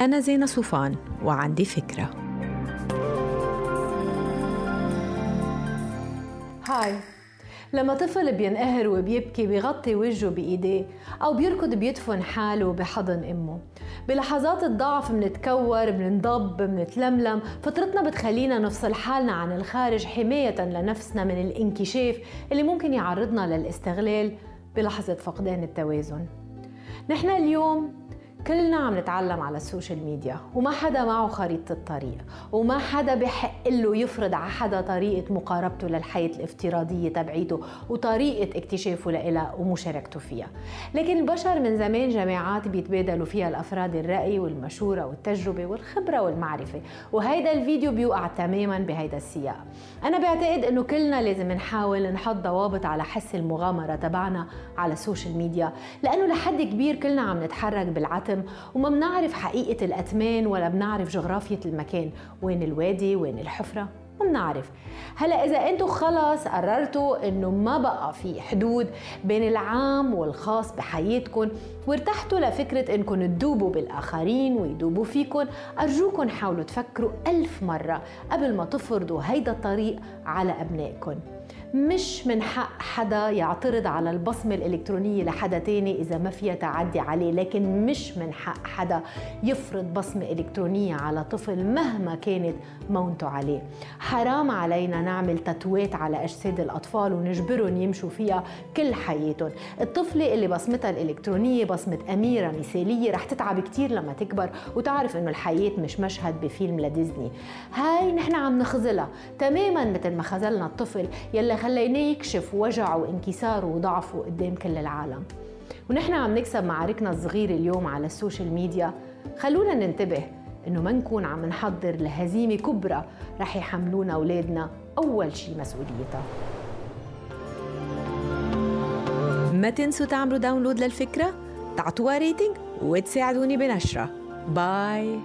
أنا زينة صوفان وعندي فكرة. هاي. لما طفل بينقهر وبيبكي بيغطي وجهه بإيديه أو بيركض بيدفن حاله بحضن أمه. بلحظات الضعف منتكور منضب منتلملم. فطرتنا بتخلينا نفصل حالنا عن الخارج حماية لنفسنا من الانكشاف اللي ممكن يعرضنا للاستغلال بلحظة فقدان التوازن. نحن اليوم كلنا عم نتعلم على السوشيال ميديا وما حدا معه خريطة الطريق وما حدا بحق له يفرض على حدا طريقة مقاربته للحياة الافتراضية تبعيته وطريقة اكتشافه لها ومشاركته فيها. لكن البشر من زمان جماعات بيتبادلوا فيها الأفراد الرأي والمشورة والتجربة والخبرة والمعرفة وهيدا الفيديو بيوقع تماما بهيدا السياق. أنا بعتقد أنه كلنا لازم نحاول نحط ضوابط على حس المغامرة تبعنا على ال social media لأنه لحد كبير كلنا عم نتحرك بالعتم العتم وما بنعرف حقيقة الأتمان ولا بنعرف جغرافية المكان. وين الوادي؟ وين الحفرة؟ ما بنعرف. هلا إذا أنتم خلص قررتوا إنه ما بقى في حدود بين العام والخاص بحياتكم وارتحتوا لفكرة إنكم تدوبوا بالآخرين ويدوبوا فيكم أرجوكم حاولوا تفكروا ألف مرة قبل ما تفرضوا هيدا الطريق على أبنائكم. مش من حق حدا يعترض على البصمة الإلكترونية لحدا تاني إذا ما فيها تعدي عليه لكن مش من حق حدا يفرض بصمة إلكترونية على طفل مهما كانت مونته عليه. حرام علينا نعمل تاتوات على أجساد الأطفال ونجبرهم يمشوا فيها كل حياتهم. الطفلة اللي بصمتها الإلكترونية بصمة أميرة مثالية رح تتعب كتير لما تكبر وتعرف إنه الحياة مش مشهد بفيلم لديزني. هاي نحن عم نخذلها. تماما مثل ما خذلنا الطفل يلي خليناه يكشف وجعه وانكساره وضعفه قدام كل العالم. ونحن عم نكسب معاركنا الصغيرة اليوم على ال social media. خلونا ننتبه إنه ما نكون عم نحضر لهزيمة كبرى رح يحملونا أولادنا أول شيء مسؤوليتها. ما تنسوا تعملوا download للفكرة تعطوها rating وتساعدوني بنشرة. باي